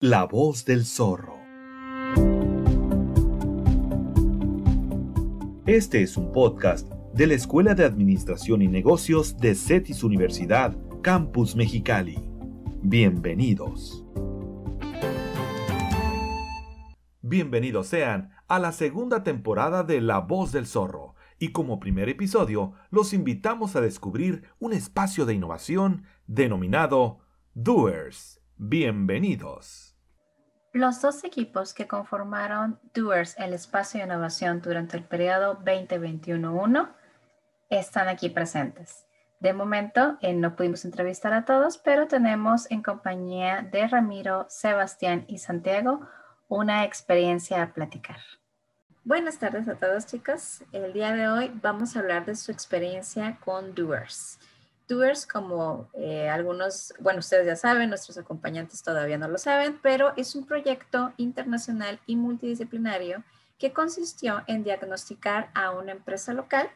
La voz del zorro. Este es un podcast de la Escuela de Administración y Negocios de CETIS Universidad, Campus Mexicali. Bienvenidos. Bienvenidos sean a la segunda temporada de La voz del zorro y como primer episodio los invitamos a descubrir un espacio de innovación denominado Doers. Bienvenidos. Los dos equipos que conformaron Doers el espacio de innovación durante el periodo 2021-1 están aquí presentes. De momento eh, no pudimos entrevistar a todos, pero tenemos en compañía de Ramiro, Sebastián y Santiago una experiencia a platicar. Buenas tardes a todos chicos. El día de hoy vamos a hablar de su experiencia con Doers. Doers, como eh, algunos, bueno, ustedes ya saben, nuestros acompañantes todavía no lo saben, pero es un proyecto internacional y multidisciplinario que consistió en diagnosticar a una empresa local.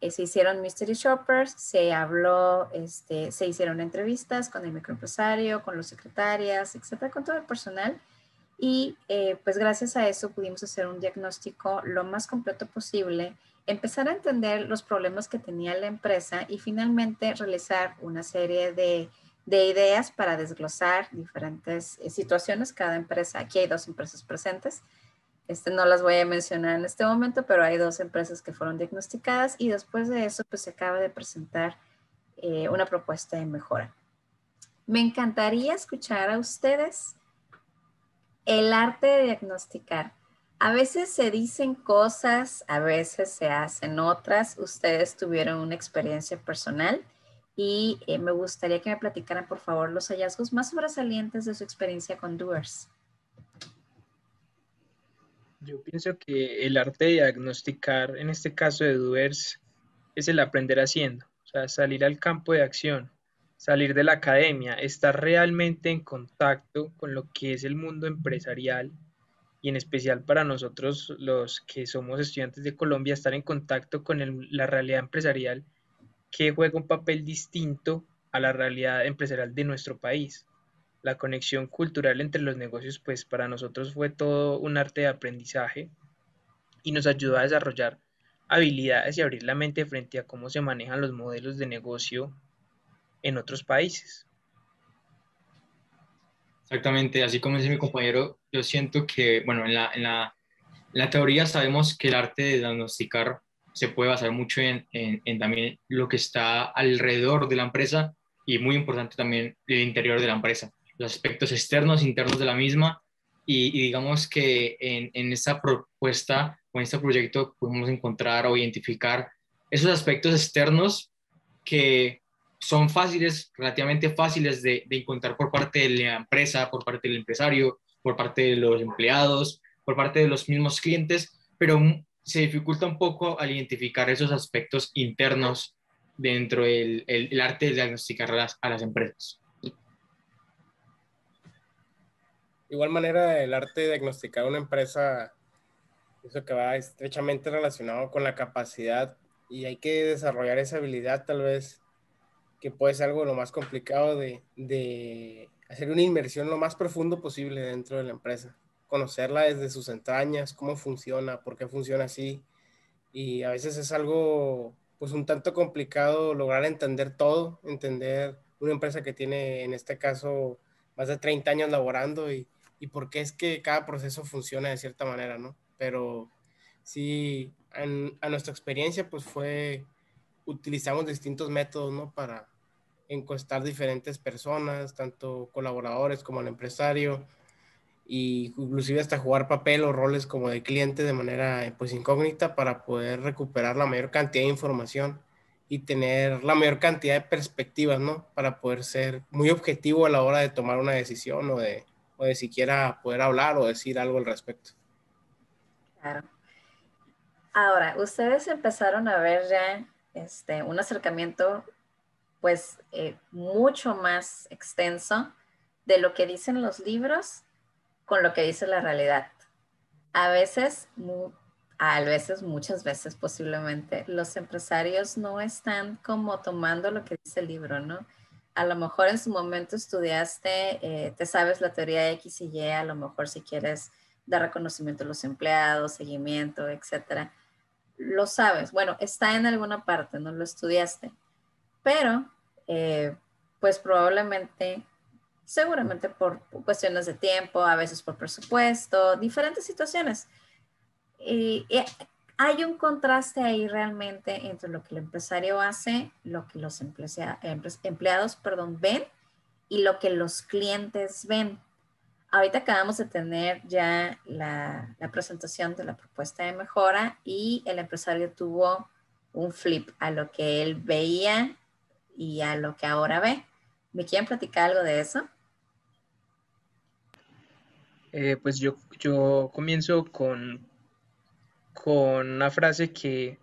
Eh, se hicieron mystery shoppers, se habló, este, se hicieron entrevistas con el microempresario, con los secretarias, etcétera, con todo el personal. Y eh, pues gracias a eso pudimos hacer un diagnóstico lo más completo posible empezar a entender los problemas que tenía la empresa y finalmente realizar una serie de, ideas para desglosar diferentes eh, situaciones. Cada empresa, aquí hay dos empresas presentes. Este, no las voy a mencionar en este momento, pero hay dos empresas que fueron diagnosticadas y después de eso, pues se acaba de presentar eh, una propuesta de mejora. Me encantaría escuchar a ustedes el arte de diagnosticar a veces se dicen cosas, a veces se hacen otras. Ustedes tuvieron una experiencia personal y eh, me gustaría que me platicaran, por favor, los hallazgos más sobresalientes de su experiencia con Doers. Yo pienso que el arte de diagnosticar, en este caso de Doers, es el aprender haciendo, o sea, salir al campo de acción, salir de la academia, estar realmente en contacto con lo que es el mundo empresarial y en especial para nosotros los que somos estudiantes de Colombia, estar en contacto con la realidad empresarial que juega un papel distinto a la realidad empresarial de nuestro país. La conexión cultural entre los negocios, pues para nosotros fue todo un arte de aprendizaje y nos ayudó a desarrollar habilidades y abrir la mente frente a cómo se manejan los modelos de negocio en otros países. Exactamente, así como dice mi compañero, yo siento que, bueno, en la, en la, la teoría sabemos que el arte de diagnosticar se puede basar mucho en, en, también lo que está alrededor de la empresa y muy importante también el interior de la empresa, los aspectos externos, internos de la misma y, digamos que en, en esta propuesta o en este proyecto podemos encontrar o identificar esos aspectos externos que son fáciles, relativamente fáciles de, encontrar por parte de la empresa, por parte del empresario, por parte de los empleados, por parte de los mismos clientes, pero se dificulta un poco al identificar esos aspectos internos dentro del el, arte de diagnosticar a las, a las empresas. igual manera, el arte de diagnosticar una empresa, eso que va estrechamente relacionado con la capacidad y hay que desarrollar esa habilidad tal vez que puede ser algo lo más complicado de, de hacer una inversión lo más profundo posible dentro de la empresa, conocerla desde sus entrañas, cómo funciona, por qué funciona así. Y a veces es algo, pues un tanto complicado lograr entender todo, entender una empresa que tiene, en este caso, más de 30 años laborando y, y por qué es que cada proceso funciona de cierta manera, ¿no? Pero sí, a nuestra experiencia, pues fue, utilizamos distintos métodos, ¿no? Para, encuestar diferentes personas, tanto colaboradores como el empresario, y inclusive hasta jugar papel o roles como de cliente de manera pues incógnita para poder recuperar la mayor cantidad de información y tener la mayor cantidad de perspectivas, ¿no? Para poder ser muy objetivo a la hora de tomar una decisión o de, o de siquiera poder hablar o decir algo al respecto. Claro. Ahora, ustedes empezaron a ver ya este, un acercamiento pues eh, mucho más extenso de lo que dicen los libros con lo que dice la realidad. A veces, a veces, muchas veces posiblemente, los empresarios no están como tomando lo que dice el libro, ¿no? a lo mejor en su momento estudiaste, eh, te sabes la teoría X y Y, a lo mejor si quieres dar reconocimiento a los empleados, seguimiento, etcétera, lo sabes. Bueno, está en alguna parte, no lo estudiaste, pero eh, pues probablemente, seguramente por cuestiones de tiempo, a veces por presupuesto, diferentes situaciones. Y, hay un contraste ahí realmente entre lo que el empresario hace, lo que los empleados perdón, ven y lo que los clientes ven. Ahorita acabamos de tener ya la, la, presentación de la propuesta de mejora y el empresario tuvo un flip a lo que él veía y a lo que ahora ve. ¿Me quieren platicar algo de eso? Eh, pues yo, yo comienzo con, con una frase que,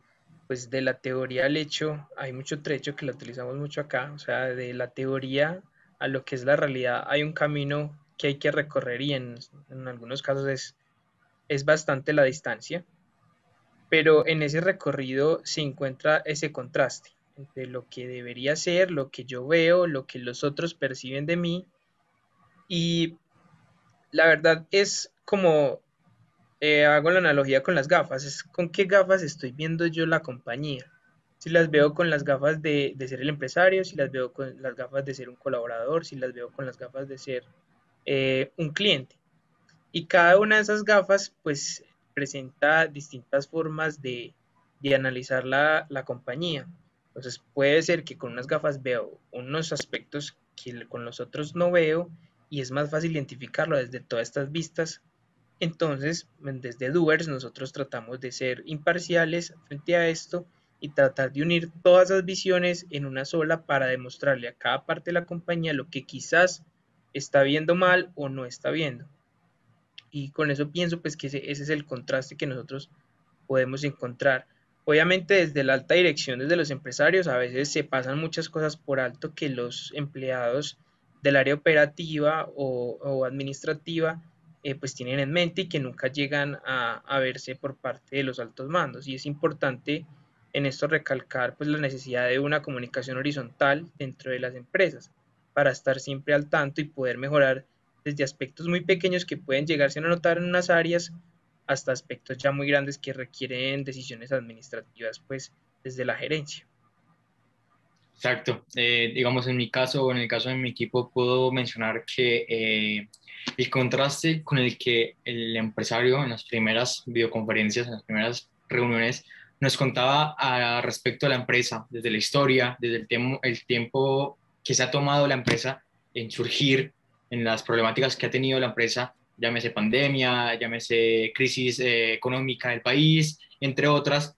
pues de la teoría al hecho, hay mucho trecho que la utilizamos mucho acá, o sea, de la teoría a lo que es la realidad, hay un camino que hay que recorrer y en, en algunos casos es, es bastante la distancia, pero en ese recorrido se encuentra ese contraste entre lo que debería ser, lo que yo veo, lo que los otros perciben de mí. Y la verdad es como, eh, hago la analogía con las gafas, es con qué gafas estoy viendo yo la compañía. Si las veo con las gafas de, ser el empresario, si las veo con las gafas de ser un colaborador, si las veo con las gafas de ser eh, un cliente. Y cada una de esas gafas pues presenta distintas formas de, analizar la, la compañía. Entonces puede ser que con unas gafas veo unos aspectos que con los otros no veo y es más fácil identificarlo desde todas estas vistas. Entonces, desde Doers nosotros tratamos de ser imparciales frente a esto y tratar de unir todas las visiones en una sola para demostrarle a cada parte de la compañía lo que quizás está viendo mal o no está viendo. Y con eso pienso pues que ese, ese es el contraste que nosotros podemos encontrar. Obviamente desde la alta dirección, desde los empresarios, a veces se pasan muchas cosas por alto que los empleados del área operativa o, administrativa eh, pues tienen en mente y que nunca llegan a, verse por parte de los altos mandos. Y es importante en esto recalcar pues la necesidad de una comunicación horizontal dentro de las empresas para estar siempre al tanto y poder mejorar desde aspectos muy pequeños que pueden llegarse a notar en unas áreas hasta aspectos ya muy grandes que requieren decisiones administrativas, pues desde la gerencia. Exacto. Eh, digamos, en mi caso o en el caso de mi equipo, puedo mencionar que eh, el contraste con el que el empresario en las primeras videoconferencias, en las primeras reuniones, nos contaba a, respecto a la empresa, desde la historia, desde el, tiempo, el tiempo que se ha tomado la empresa en surgir, en las problemáticas que ha tenido la empresa, llámese pandemia, llámese crisis eh, económica del país, entre otras,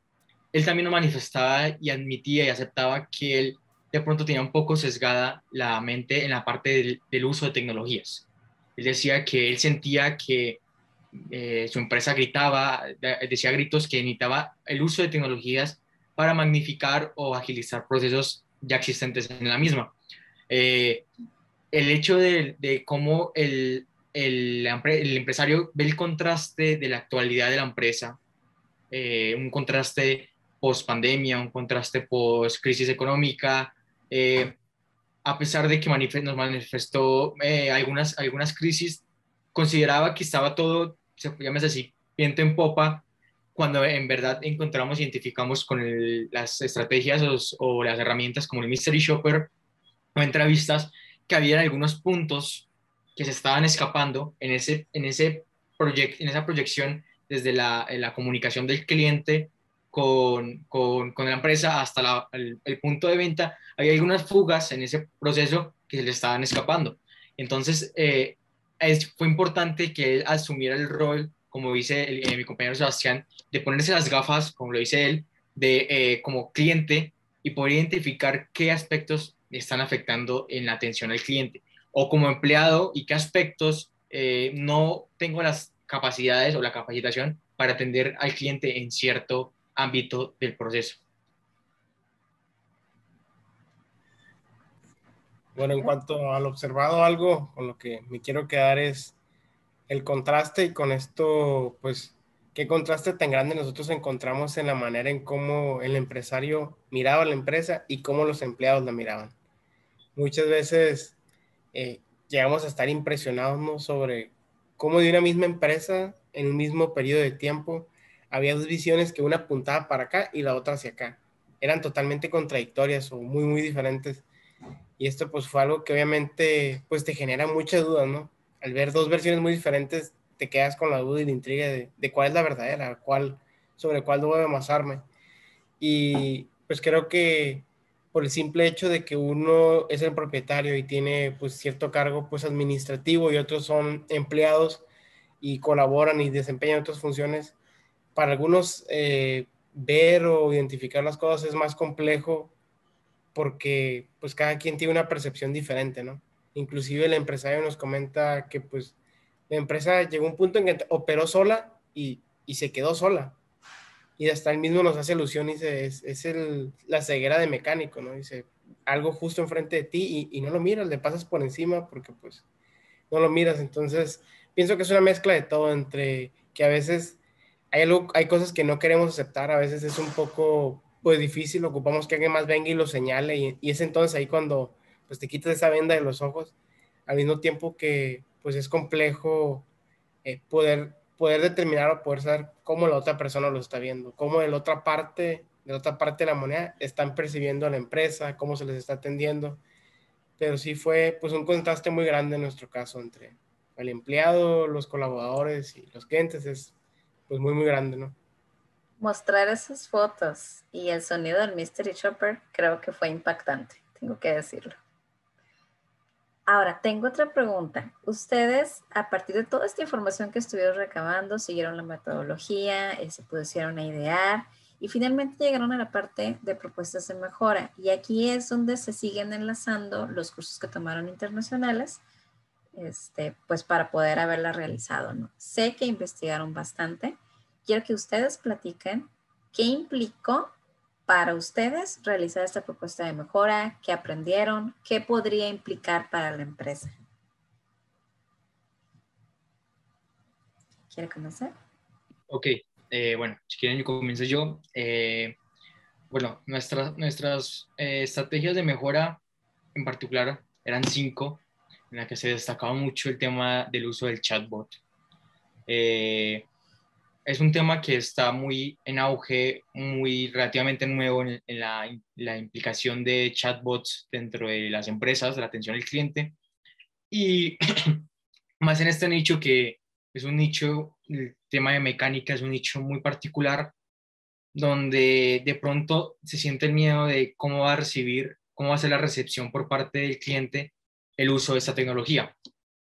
él también lo manifestaba y admitía y aceptaba que él de pronto tenía un poco sesgada la mente en la parte del, uso de tecnologías. Él decía que él sentía que eh, su empresa gritaba, decía gritos que necesitaba el uso de tecnologías para magnificar o agilizar procesos ya existentes en la misma. Eh, el hecho de, de cómo el, el, empresario ve el contraste de la actualidad de la empresa, eh, un contraste post pandemia, un contraste post crisis económica, eh, a pesar de que nos manifestó eh, algunas, algunas crisis, consideraba que estaba todo, se llama así, viento en popa, cuando en verdad encontramos, identificamos con las estrategias o, o, las herramientas como el Mystery Shopper o entrevistas, que había algunos puntos que se estaban escapando en, ese, en, ese en esa proyección desde la, la comunicación del cliente con, con, con la empresa hasta el, punto de venta, hay algunas fugas en ese proceso que se le estaban escapando. Entonces, eh, fue importante que él asumiera el rol, como dice eh, mi compañero Sebastián, de ponerse las gafas, como lo dice él, de, eh, como cliente y poder identificar qué aspectos están afectando en la atención al cliente o como empleado y qué aspectos eh, no tengo las capacidades o la capacitación para atender al cliente en cierto ámbito del proceso. Bueno, en cuanto al observado, algo con lo que me quiero quedar es el contraste y con esto, pues, qué contraste tan grande nosotros encontramos en la manera en cómo el empresario miraba la empresa y cómo los empleados la miraban. muchas veces eh, llegamos a estar impresionados sobre cómo de una misma empresa, en un mismo periodo de tiempo, había dos visiones que una apuntaba para acá y la otra hacia acá. Eran totalmente contradictorias o muy, muy diferentes. Y esto pues fue algo que obviamente pues te genera mucha duda, ¿no? Al ver dos versiones muy diferentes, te quedas con la duda y la intriga de, de cuál es la verdadera, cuál, sobre cuál debo amasarme. Y pues creo que por el simple hecho de que uno es el propietario y tiene pues cierto cargo pues administrativo y otros son empleados y colaboran y desempeñan otras funciones, para algunos eh, ver o identificar las cosas es más complejo porque pues cada quien tiene una percepción diferente, ¿no? Inclusive el empresario nos comenta que pues la empresa llegó a un punto en que operó sola y, y se quedó sola y hasta él mismo nos hace ilusión y dice, es, es el, la ceguera de mecánico, ¿no? Dice, algo justo enfrente de ti y, no lo miras, le pasas por encima porque pues no lo miras. Entonces, pienso que es una mezcla de todo entre que a veces hay, hay cosas que no queremos aceptar, a veces es un poco pues difícil, ocupamos que alguien más venga y lo señale y, y es entonces ahí cuando pues te quitas esa venda de los ojos, al mismo tiempo que pues es complejo eh, poder poder determinar o poder saber cómo la otra persona lo está viendo, cómo de la otra parte, de la otra parte de la moneda están percibiendo a la empresa, cómo se les está atendiendo. Pero sí fue pues un contraste muy grande en nuestro caso entre el empleado, los colaboradores y los clientes es pues muy muy grande, ¿no? Mostrar esas fotos y el sonido del Mystery Shopper creo que fue impactante, tengo que decirlo. Ahora, tengo otra pregunta. Ustedes, a partir de toda esta información que estuvieron recabando, siguieron la metodología, eh, se pusieron a idear y finalmente llegaron a la parte de propuestas de mejora. Y aquí es donde se siguen enlazando los cursos que tomaron internacionales, este, pues para poder haberla realizado. ¿no? Sé que investigaron bastante. Quiero que ustedes platiquen qué implicó para ustedes realizar esta propuesta de mejora? ¿Qué aprendieron? ¿Qué podría implicar para la empresa? ¿Quiere comenzar? Ok, eh, bueno, si quieren yo comienzo yo. Eh, bueno, nuestras, nuestras eh, estrategias de mejora en particular eran cinco, en las que se destacaba mucho el tema del uso del chatbot. Eh, es un tema que está muy en auge, muy relativamente nuevo en, la, implicación de chatbots dentro de las empresas, de la atención al cliente. Y más en este nicho que es un nicho, el tema de mecánica es un nicho muy particular, donde de pronto se siente el miedo de cómo va a recibir, cómo va a ser la recepción por parte del cliente el uso de esta tecnología.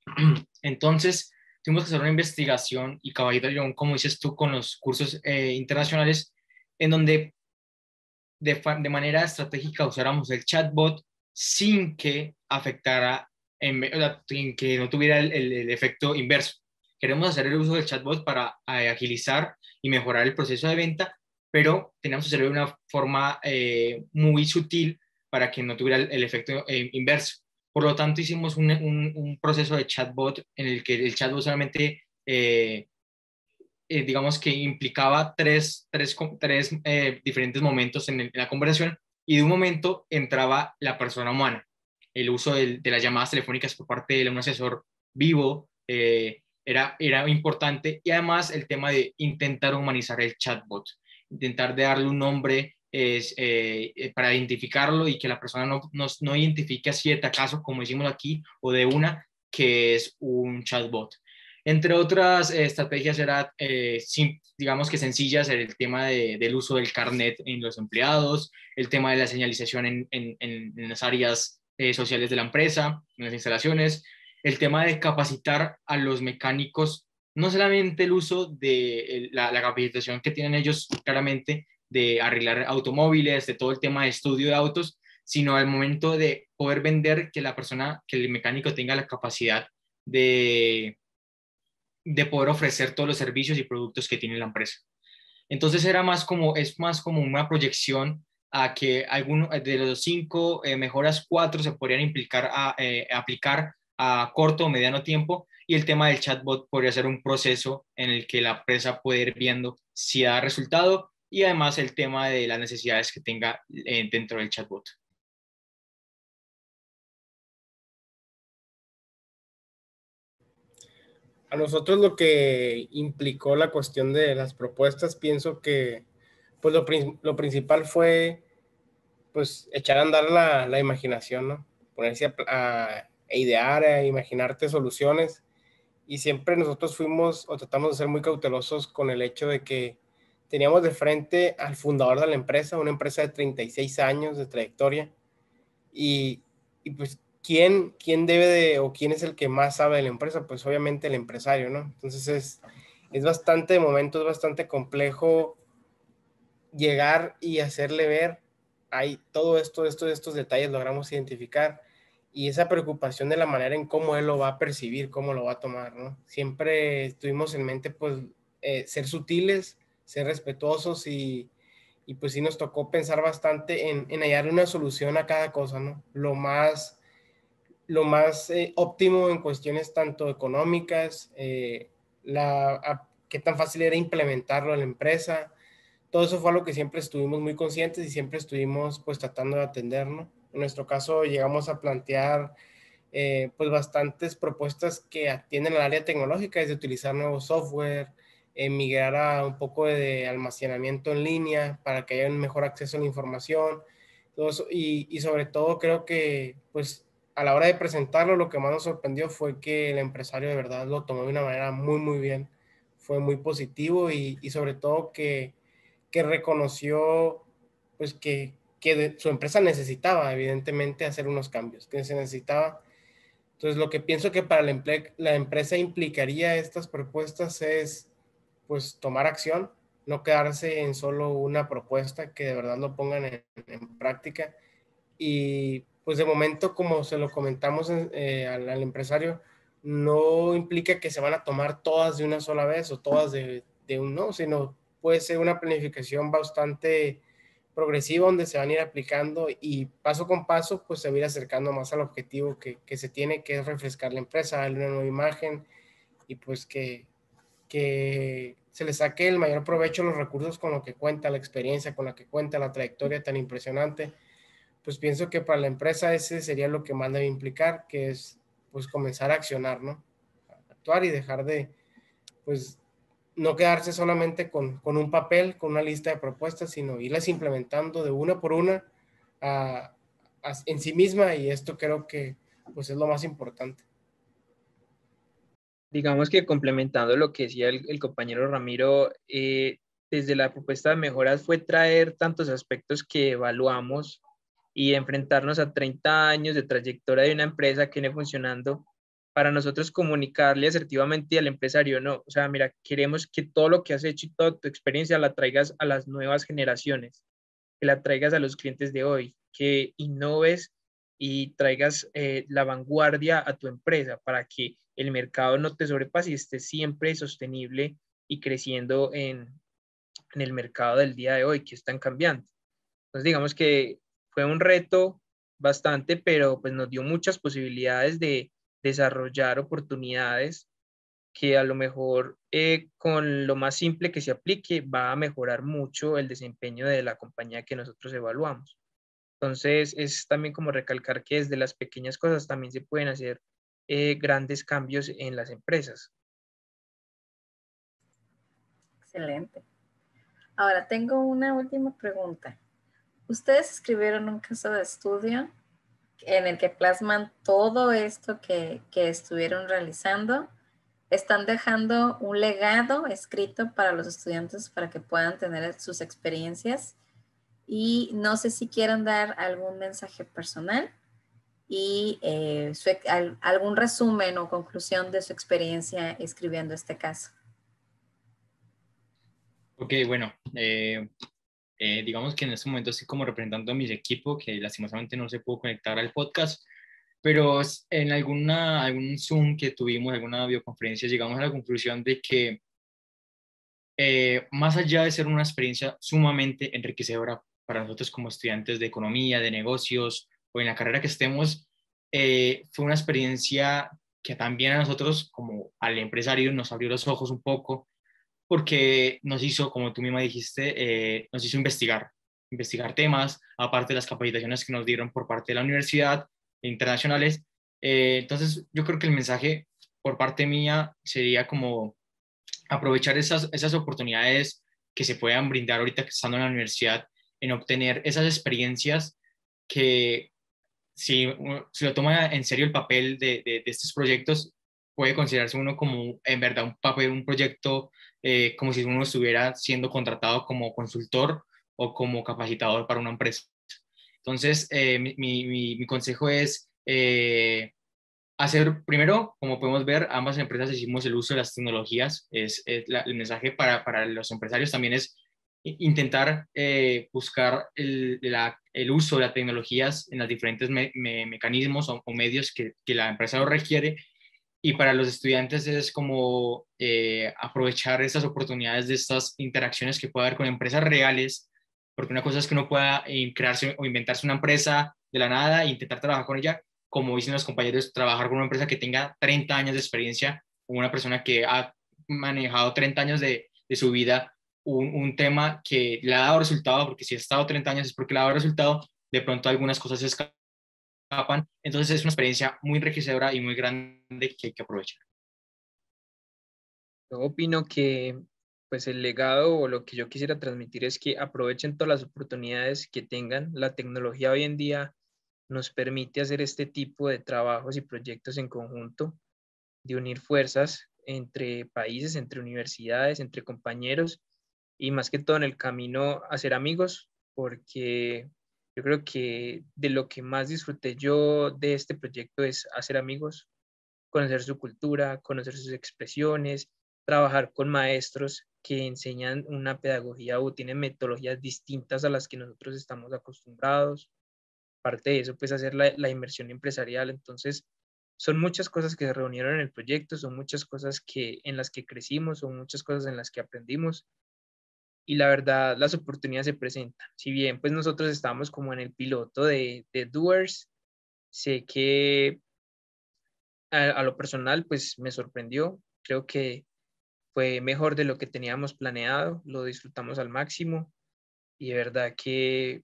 Entonces, tuvimos que hacer una investigación y caballito como dices tú, con los cursos eh, internacionales, en donde de, de, manera estratégica usáramos el chatbot sin que afectara, en, sin que no tuviera el, el, efecto inverso. Queremos hacer el uso del chatbot para eh, agilizar y mejorar el proceso de venta, pero tenemos que hacerlo de una forma eh, muy sutil para que no tuviera el, el efecto eh, inverso. Por lo tanto, hicimos un, proceso de chatbot en el que el chatbot solamente, eh, eh, digamos que implicaba tres, tres, tres eh, diferentes momentos en, la conversación y de un momento entraba la persona humana. El uso de, de las llamadas telefónicas por parte de un asesor vivo era, era importante y además el tema de intentar humanizar el chatbot, intentar darle un nombre es eh, eh, para identificarlo y que la persona no, no, no identifique a siete casos, como decimos aquí, o de una que es un chatbot. Entre otras eh, estrategias era, eh, digamos que sencillas, el tema de, del uso del carnet en los empleados, el tema de la señalización en, en, en las áreas sociales de la empresa, en las instalaciones, el tema de capacitar a los mecánicos, no solamente el uso de la capacitación que tienen ellos claramente de arreglar automóviles, de todo el tema de estudio de autos, sino al momento de poder vender que la persona, que el mecánico tenga la capacidad de, de poder ofrecer todos los servicios y productos que tiene la empresa. Entonces era más como, es más como una proyección a que alguno de los cinco eh, mejoras, cuatro se podrían implicar a, eh, aplicar a corto o mediano tiempo y el tema del chatbot podría ser un proceso en el que la empresa puede ir viendo si da resultado y además el tema de las necesidades que tenga eh, dentro del chatbot. A nosotros lo que implicó la cuestión de las propuestas, pienso que pues lo, lo principal fue pues echar a andar la, la imaginación, ¿no? Ponerse a, a idear, a imaginarte soluciones. Y siempre nosotros fuimos o tratamos de ser muy cautelosos con el hecho de que teníamos de frente al fundador de la empresa, una empresa de 36 años de trayectoria. Y, y pues ¿quién, quién debe de, o quién es el que más sabe de la empresa? Pues obviamente el empresario, ¿no? Entonces es, es bastante, de momento es bastante complejo llegar y hacerle ver, hay todo esto, estos, estos detalles logramos identificar y esa preocupación de la manera en cómo él lo va a percibir, cómo lo va a tomar, ¿no? Siempre tuvimos en mente, pues, eh, ser sutiles, ser respetuosos y, y, pues sí nos tocó pensar bastante en, hallar una solución a cada cosa, ¿no? Lo más lo más eh, óptimo en cuestiones tanto económicas, eh, la, qué tan fácil era implementarlo en la empresa. Todo eso fue algo que siempre estuvimos muy conscientes y siempre estuvimos pues tratando de atendernos. En nuestro caso llegamos a plantear eh, pues bastantes propuestas que atienden al área tecnológica, es de utilizar nuevo software, migrar a un poco de almacenamiento en línea para que haya un mejor acceso a la información. Y, y sobre todo creo que pues a la hora de presentarlo, lo que más nos sorprendió fue que el empresario de verdad lo tomó de una manera muy, muy bien. Fue muy positivo y, y sobre todo que, que, reconoció pues que, que su empresa necesitaba, evidentemente, hacer unos cambios, que se necesitaba. Entonces, lo que pienso que para la, la empresa implicaría estas propuestas es pues tomar acción, no quedarse en solo una propuesta, que de verdad lo pongan en, práctica. Y pues de momento, como se lo comentamos eh, al, empresario, no implica que se van a tomar todas de una sola vez o todas de, de un no, sino puede ser una planificación bastante progresiva donde se van a ir aplicando y paso con paso pues se va a ir acercando más al objetivo que, que se tiene, que es refrescar la empresa, darle una nueva imagen y pues que, que se le saque el mayor provecho a los recursos con lo que cuenta, la experiencia con la que cuenta, la trayectoria tan impresionante pues pienso que para la empresa ese sería lo que más debe implicar, que es pues comenzar a accionar, ¿no? Actuar y dejar de, pues, no quedarse solamente con, con un papel, con una lista de propuestas, sino irlas implementando de una por una a, en sí misma y esto creo que pues es lo más importante. Digamos que complementando lo que decía el, compañero Ramiro, eh, desde la propuesta de mejoras fue traer tantos aspectos que evaluamos y enfrentarnos a 30 años de trayectoria de una empresa que viene funcionando, para nosotros comunicarle asertivamente al empresario, no, o sea, mira, queremos que todo lo que has hecho y toda tu experiencia la traigas a las nuevas generaciones, que la traigas a los clientes de hoy, que innoves y traigas eh, la vanguardia a tu empresa para que el mercado no te sobrepase y esté siempre sostenible y creciendo en, en el mercado del día de hoy, que están cambiando. Entonces, digamos que fue un reto bastante, pero pues nos dio muchas posibilidades de desarrollar oportunidades que a lo mejor eh, con lo más simple que se aplique va a mejorar mucho el desempeño de la compañía que nosotros evaluamos. Entonces es también como recalcar que desde las pequeñas cosas también se pueden hacer eh, grandes cambios en las empresas. Excelente. Ahora tengo una última pregunta. Ustedes escribieron un caso de estudio en el que plasman todo esto que, que estuvieron realizando. Están dejando un legado escrito para los estudiantes para que puedan tener sus experiencias. Y no sé si quieren dar algún mensaje personal y eh, su, al, algún resumen o conclusión de su experiencia escribiendo este caso. Ok, bueno, eh, eh, digamos que en este momento estoy como representando a mis equipos, que lastimosamente no se pudo conectar al podcast, pero en alguna, algún Zoom que tuvimos, alguna videoconferencia, llegamos a la conclusión de que eh, más allá de ser una experiencia sumamente enriquecedora para nosotros como estudiantes de economía, de negocios o en la carrera que estemos, eh, fue una experiencia que también a nosotros como al empresario nos abrió los ojos un poco porque nos hizo, como tú misma dijiste, eh, nos hizo investigar, investigar temas, aparte de las capacitaciones que nos dieron por parte de la universidad, internacionales. Eh, entonces, yo creo que el mensaje por parte mía sería como aprovechar esas, esas oportunidades que se puedan brindar ahorita que estando en la universidad, en obtener esas experiencias que si se lo toma en serio el papel de, de, estos proyectos, puede considerarse uno como en verdad un papel, un proyecto, eh, como si uno estuviera siendo contratado como consultor o como capacitador para una empresa. Entonces, eh, mi, mi, mi, consejo es eh, hacer, primero, como podemos ver, ambas empresas hicimos el uso de las tecnologías. Es, el mensaje para, para, los empresarios también es intentar eh, buscar el, el, uso de las tecnologías en los diferentes mecanismos o, medios que, que, la empresa lo requiere. Y para los estudiantes es como eh, aprovechar esas oportunidades de estas interacciones que puede haber con empresas reales, porque una cosa es que uno pueda eh, crearse o inventarse una empresa de la nada e intentar trabajar con ella, como dicen los compañeros, trabajar con una empresa que tenga 30 años de experiencia, una persona que ha manejado 30 años de, de su vida un, un, tema que le ha dado resultado, porque si ha estado 30 años es porque le ha dado resultado, de pronto algunas cosas se escapan. Entonces es una experiencia muy enriquecedora y muy grande que hay que aprovechar. Yo opino que pues el legado o lo que yo quisiera transmitir es que aprovechen todas las oportunidades que tengan. La tecnología hoy en día nos permite hacer este tipo de trabajos y proyectos en conjunto, de unir fuerzas entre países, entre universidades, entre compañeros y más que todo en el camino a ser amigos, porque yo creo que de lo que más disfruté yo de este proyecto es hacer amigos, conocer su cultura, conocer sus expresiones, trabajar con maestros que enseñan una pedagogía o tienen metodologías distintas a las que nosotros estamos acostumbrados, parte de eso, pues hacer la, inversión empresarial. Entonces, son muchas cosas que se reunieron en el proyecto, son muchas cosas que, en las que crecimos, son muchas cosas en las que aprendimos. Y la verdad, las oportunidades se presentan. Si bien, pues nosotros estamos como en el piloto de, de Doers, sé que a, a, lo personal, pues me sorprendió. Creo que fue mejor de lo que teníamos planeado, lo disfrutamos al máximo y de verdad que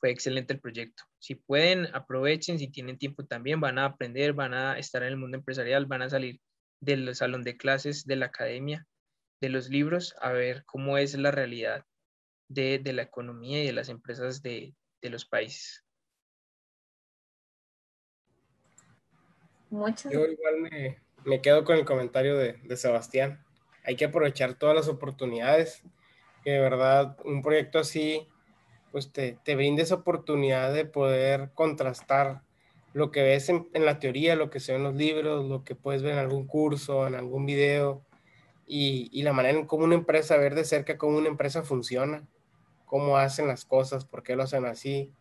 fue excelente el proyecto. Si pueden, aprovechen, si tienen tiempo también, van a aprender, van a estar en el mundo empresarial, van a salir del salón de clases, de la academia, de los libros, a ver cómo es la realidad de, de la economía y de las empresas de, de los países. Muchas. Yo igual me, me, quedo con el comentario de, de Sebastián. Hay que aprovechar todas las oportunidades, que de verdad un proyecto así pues te, te brinda esa oportunidad de poder contrastar lo que ves en, la teoría, lo que se ve en los libros, lo que puedes ver en algún curso, en algún video, y, la manera en cómo una empresa, ver de cerca cómo una empresa funciona, cómo hacen las cosas, por qué lo hacen así,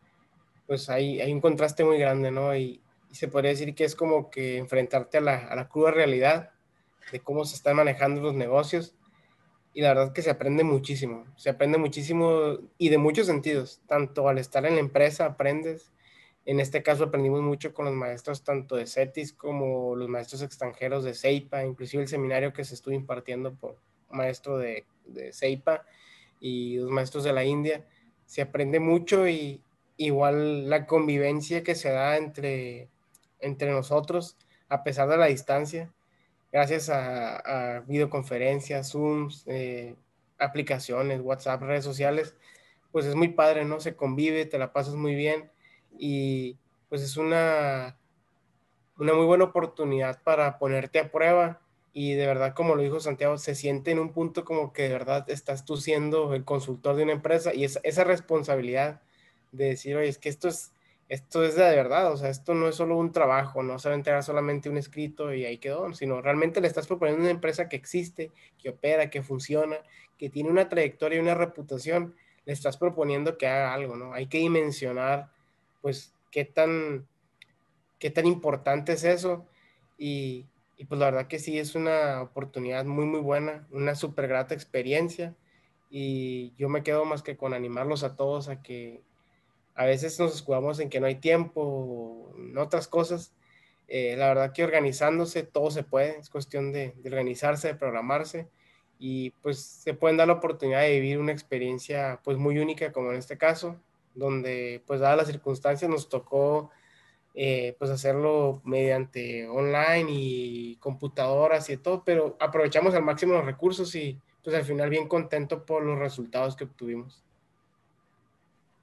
pues hay, hay un contraste muy grande, ¿no? Y, y, se podría decir que es como que enfrentarte a la, a la cruda realidad de cómo se están manejando los negocios y la verdad que se aprende muchísimo, se aprende muchísimo y de muchos sentidos, tanto al estar en la empresa aprendes, en este caso aprendimos mucho con los maestros tanto de CETIS como los maestros extranjeros de CEIPA, inclusive el seminario que se estuvo impartiendo por maestro de, de CEIPA y los maestros de la India, se aprende mucho y igual la convivencia que se da entre, entre nosotros a pesar de la distancia, gracias a, videoconferencias, Zooms, eh, aplicaciones, WhatsApp, redes sociales, pues es muy padre, ¿no? Se convive, te la pasas muy bien y pues es una, una muy buena oportunidad para ponerte a prueba y de verdad, como lo dijo Santiago, se siente en un punto como que de verdad estás tú siendo el consultor de una empresa y esa, esa responsabilidad de decir, oye, es que esto es esto es de verdad, o sea, esto no es solo un trabajo, no se va a entregar solamente un escrito y ahí quedó, sino realmente le estás proponiendo una empresa que existe, que opera, que funciona, que tiene una trayectoria y una reputación, le estás proponiendo que haga algo, ¿no? Hay que dimensionar, pues, qué tan, qué tan importante es eso. Y, y pues la verdad que sí, es una oportunidad muy, muy buena, una súper grata experiencia. Y yo me quedo más que con animarlos a todos a que a veces nos escudamos en que no hay tiempo, en otras cosas. Eh, la verdad que organizándose todo se puede, es cuestión de, organizarse, de programarse. Y pues se pueden dar la oportunidad de vivir una experiencia pues muy única como en este caso, donde pues dadas las circunstancias nos tocó eh, pues hacerlo mediante online y computadoras y todo, pero aprovechamos al máximo los recursos y pues al final bien contento por los resultados que obtuvimos.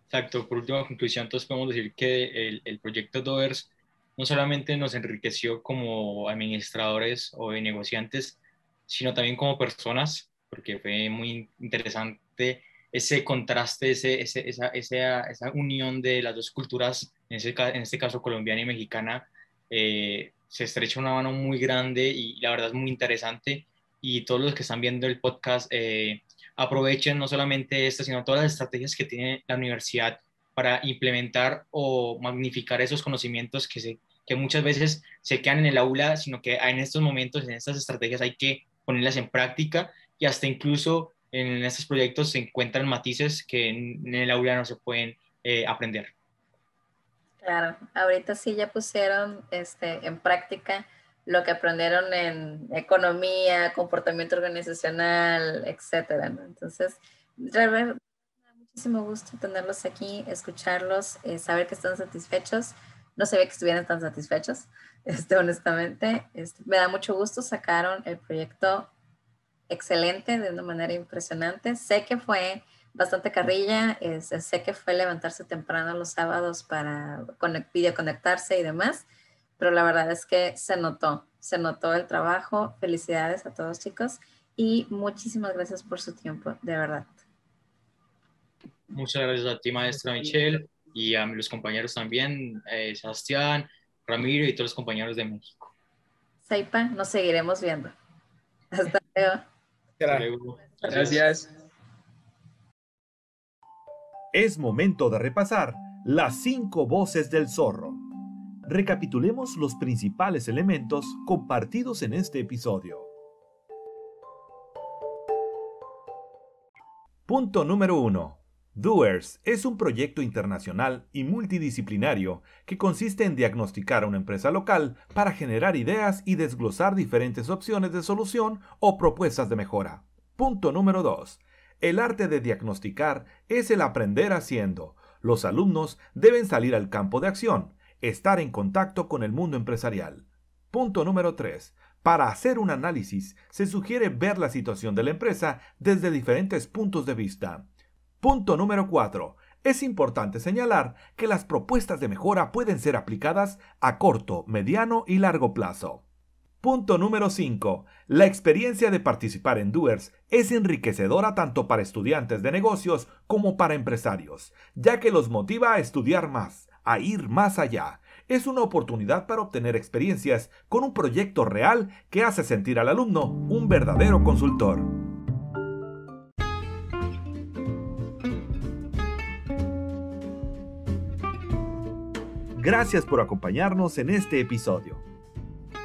Exacto, por última conclusión, entonces podemos decir que el, el proyecto Dovers no solamente nos enriqueció como administradores o negociantes, sino también como personas, porque fue muy interesante ese contraste, ese, esa, esa, esa, unión de las dos culturas, en, ese, en este caso colombiana y mexicana, eh, se estrecha una mano muy grande y la verdad es muy interesante. Y todos los que están viendo el podcast, eh, aprovechen no solamente esto, sino todas las estrategias que tiene la universidad para implementar o magnificar esos conocimientos que, se, que muchas veces se quedan en el aula, sino que en estos momentos, en estas estrategias hay que ponerlas en práctica y hasta incluso en estos proyectos se encuentran matices que en, el aula no se pueden eh, aprender. Claro, ahorita sí ya pusieron este, en práctica lo que aprendieron en economía, comportamiento organizacional, etcétera. Entonces, realmente muchísimo gusto tenerlos aquí, escucharlos, eh, saber que están satisfechos. No ve que estuvieran tan satisfechos, este, honestamente. Este, me da mucho gusto, sacaron el proyecto excelente, de una manera impresionante. Sé que fue bastante carrilla, sé que fue levantarse temprano los sábados para videoconectarse y demás, pero la verdad es que se notó, se notó el trabajo. Felicidades a todos chicos y muchísimas gracias por su tiempo, de verdad. Muchas gracias a ti, maestra Michelle, y a los compañeros también, eh, Sebastián, Ramiro y todos los compañeros de México. Saipa, nos seguiremos viendo. Hasta luego. Gracias. Es momento de repasar las cinco voces del zorro. Recapitulemos los principales elementos compartidos en este episodio. Punto número 1. Doers es un proyecto internacional y multidisciplinario que consiste en diagnosticar a una empresa local para generar ideas y desglosar diferentes opciones de solución o propuestas de mejora. Punto número 2. El arte de diagnosticar es el aprender haciendo. Los alumnos deben salir al campo de acción, estar en contacto con el mundo empresarial. Punto número 3. Para hacer un análisis, se sugiere ver la situación de la empresa desde diferentes puntos de vista Punto número 4. Es importante señalar que las propuestas de mejora pueden ser aplicadas a corto, mediano y largo plazo. Punto número 5. La experiencia de participar en Doers es enriquecedora tanto para estudiantes de negocios como para empresarios, ya que los motiva a estudiar más, a ir más allá. Es una oportunidad para obtener experiencias con un proyecto real que hace sentir al alumno un verdadero consultor. Gracias por acompañarnos en este episodio.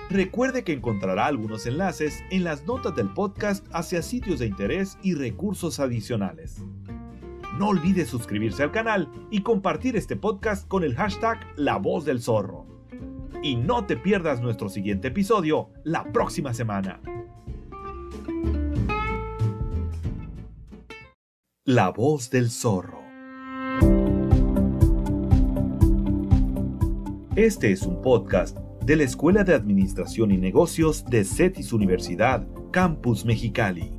Recuerde que encontrará algunos enlaces en las notas del podcast hacia sitios de interés y recursos adicionales. No olvide suscribirse al canal y compartir este podcast con el hashtag La Voz del Zorro. Y no te pierdas nuestro siguiente episodio la próxima semana. La Voz del Zorro. Este es un podcast de la Escuela de Administración y Negocios de CETIS Universidad, Campus Mexicali.